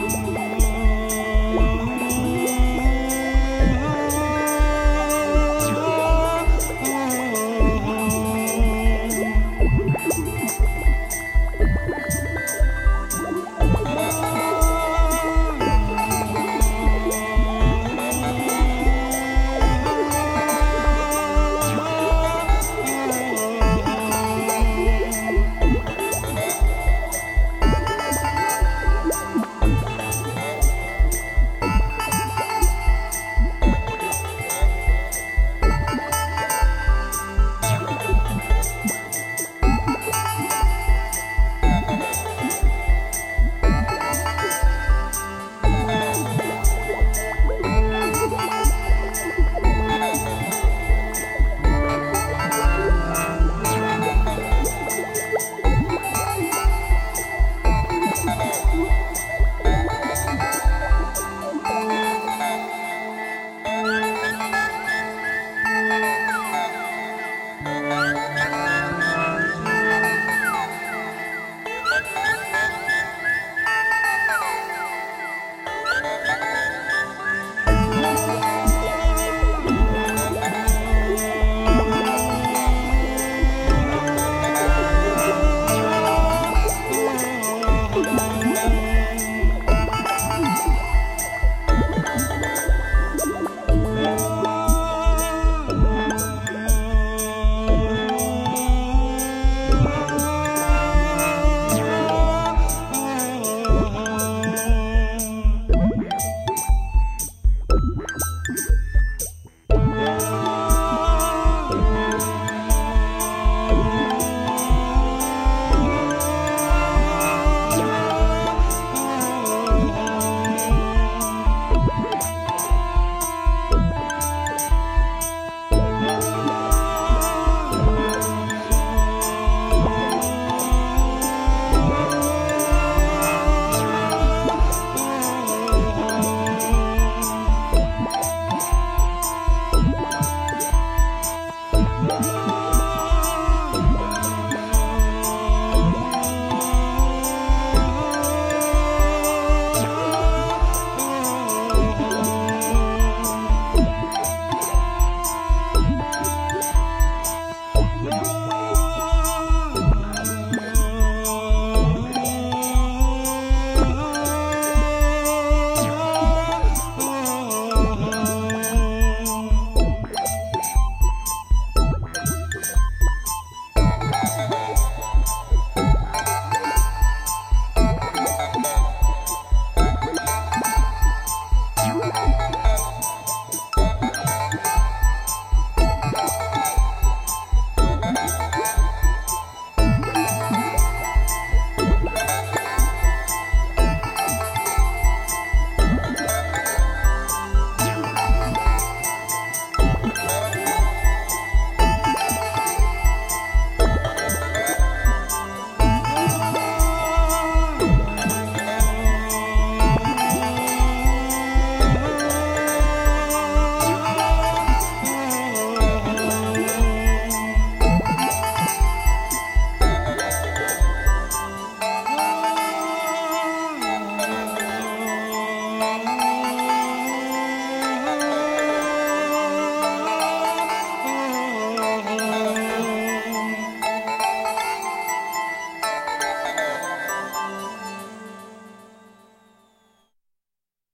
Bye.